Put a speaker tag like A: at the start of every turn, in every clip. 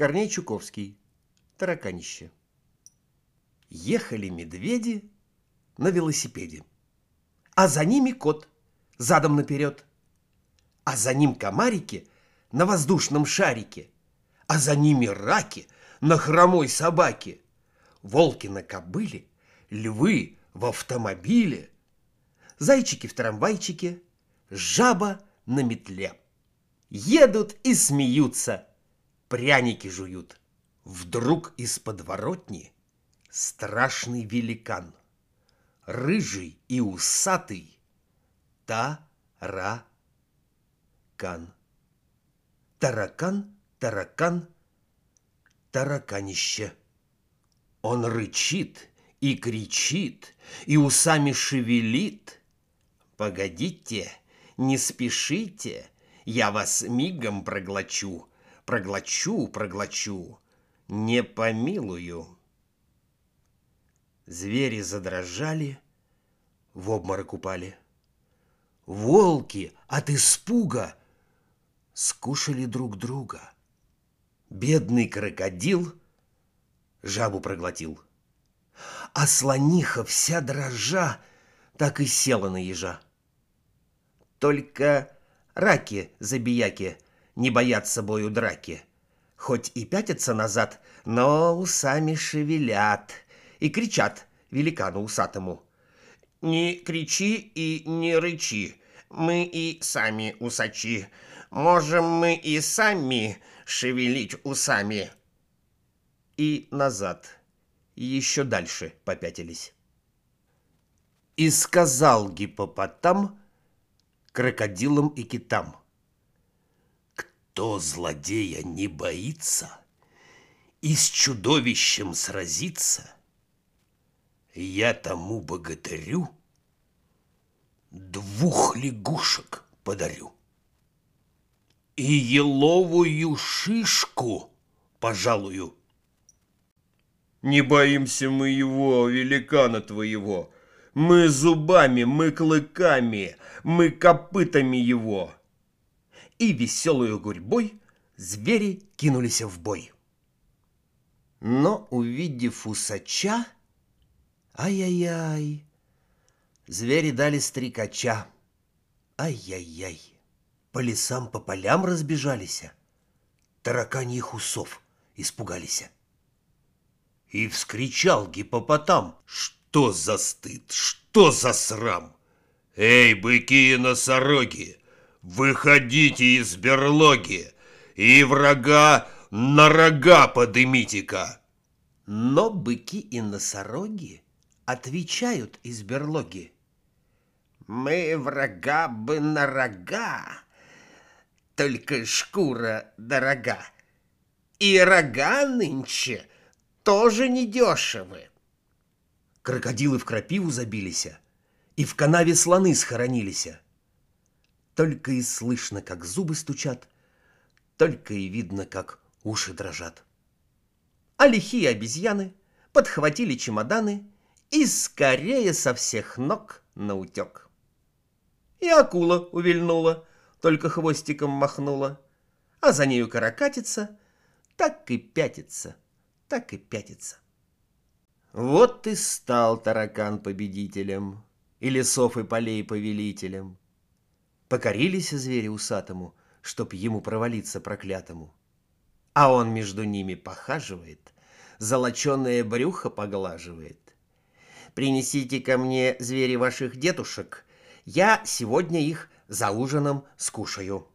A: Корней Чуковский. Тараканище. Ехали медведи на велосипеде, а за ними кот, задом наперед, а за ним комарики на воздушном шарике, а за ними раки на хромой собаке, волки на кобыле, львы в автомобиле, зайчики в трамвайчике, жаба на метле. Едут и смеются, пряники жуют. Вдруг из подворотни страшный великан, рыжий и усатый, таракан. Таракан, таракан, тараканище. Он рычит и кричит, и усами шевелит. Погодите, не спешите, я вас мигом проглочу, проглочу, проглочу, не помилую. Звери задрожали, в обморок упали. Волки от испуга скушали друг друга. Бедный крокодил жабу проглотил. А слониха вся дрожа так и села на ежа. Только раки-забияки не боятся бою драки. Хоть и пятятся назад, но усами шевелят и кричат великану усатому. «Не кричи и не рычи, мы и сами усачи. Можем мы и сами шевелить усами». И назад, еще дальше попятились. И сказал гипопотам, крокодилам и китам. Кто злодея не боится и с чудовищем сразится, я тому богатырю двух лягушек подарю. И еловую шишку пожалую. Не боимся мы его, великана твоего, мы зубами, мы клыками, мы копытами его. И веселую гурьбой звери кинулись в бой. Но, увидев усача, ай-яй-яй, звери дали стрекача, ай-яй-яй, по лесам, по полям разбежались, тараканьих усов испугались. И вскричал гипопотам, что за стыд? Что за срам? Эй, быки и носороги, выходите из берлоги и врага на рога подымите-ка. Но быки и носороги отвечают из берлоги. Мы врага бы на рога, только шкура дорога. И рога нынче тоже недешевы. Крокодилы в крапиву забились, и в канаве слоны схоронились. Только и слышно, как зубы стучат, только и видно, как уши дрожат. А лихие обезьяны подхватили чемоданы и скорее со всех ног наутек. И акула увильнула, только хвостиком махнула, а за нею каракатица так и пятится, так и пятится. Вот и стал таракан победителем, и лесов и полей повелителем. Покорились звери усатому, чтоб ему провалиться проклятому. А он между ними похаживает, золоченое брюхо поглаживает. Принесите ко мне звери ваших дедушек, я сегодня их за ужином скушаю.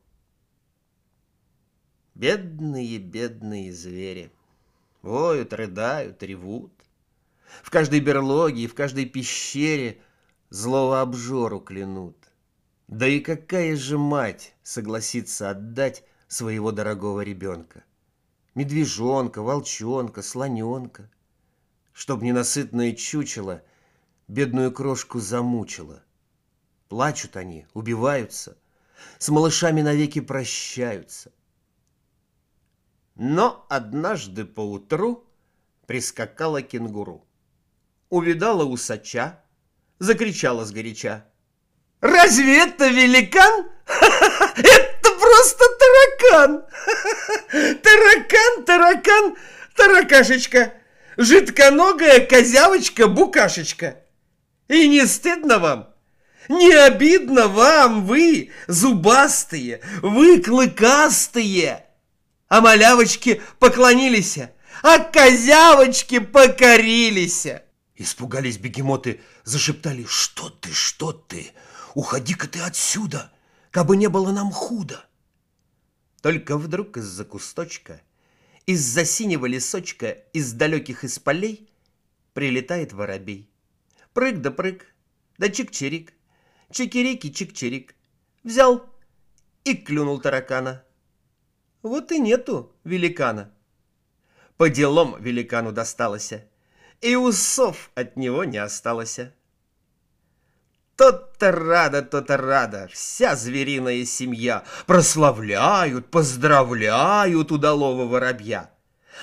A: Бедные, бедные звери. Воют, рыдают, ревут. В каждой берлоге и в каждой пещере злого обжору клянут. Да и какая же мать согласится отдать своего дорогого ребенка? Медвежонка, волчонка, слоненка. Чтоб ненасытное чучело бедную крошку замучило. Плачут они, убиваются, с малышами навеки прощаются. Но однажды поутру прискакала кенгуру увидала усача, закричала сгоряча. «Разве это великан? Это просто таракан! Таракан, таракан!» таракашечка, жидконогая козявочка-букашечка. И не стыдно вам? Не обидно вам, вы, зубастые, вы, клыкастые? А малявочки поклонились, а козявочки покорились. Испугались бегемоты, зашептали, что ты, что ты, уходи-ка ты отсюда, кабы не было нам худо. Только вдруг из-за кусточка, из-за синего лесочка, из далеких из полей прилетает воробей. Прыг да прыг, да чик-чирик, чикирики чик-чирик. Взял и клюнул таракана. Вот и нету великана. По делам великану досталось, и усов от него не осталось. То-то рада, то-то рада, вся звериная семья. Прославляют, поздравляют удалого воробья.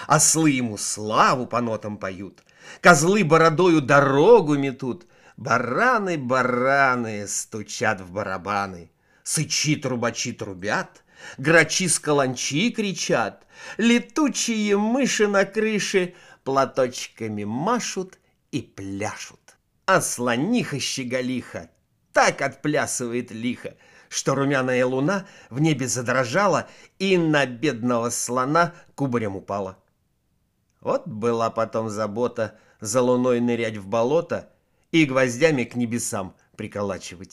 A: Ослы ему славу по нотам поют, Козлы бородою дорогу метут, Бараны, бараны стучат в барабаны, Сычи, трубачи трубят, Грачи с каланчи кричат, Летучие мыши на крыше Платочками машут и пляшут. А слониха-щеголиха так отплясывает лихо, что румяная луна в небе задрожала и на бедного слона кубарем упала. Вот была потом забота за луной нырять в болото и гвоздями к небесам приколачивать.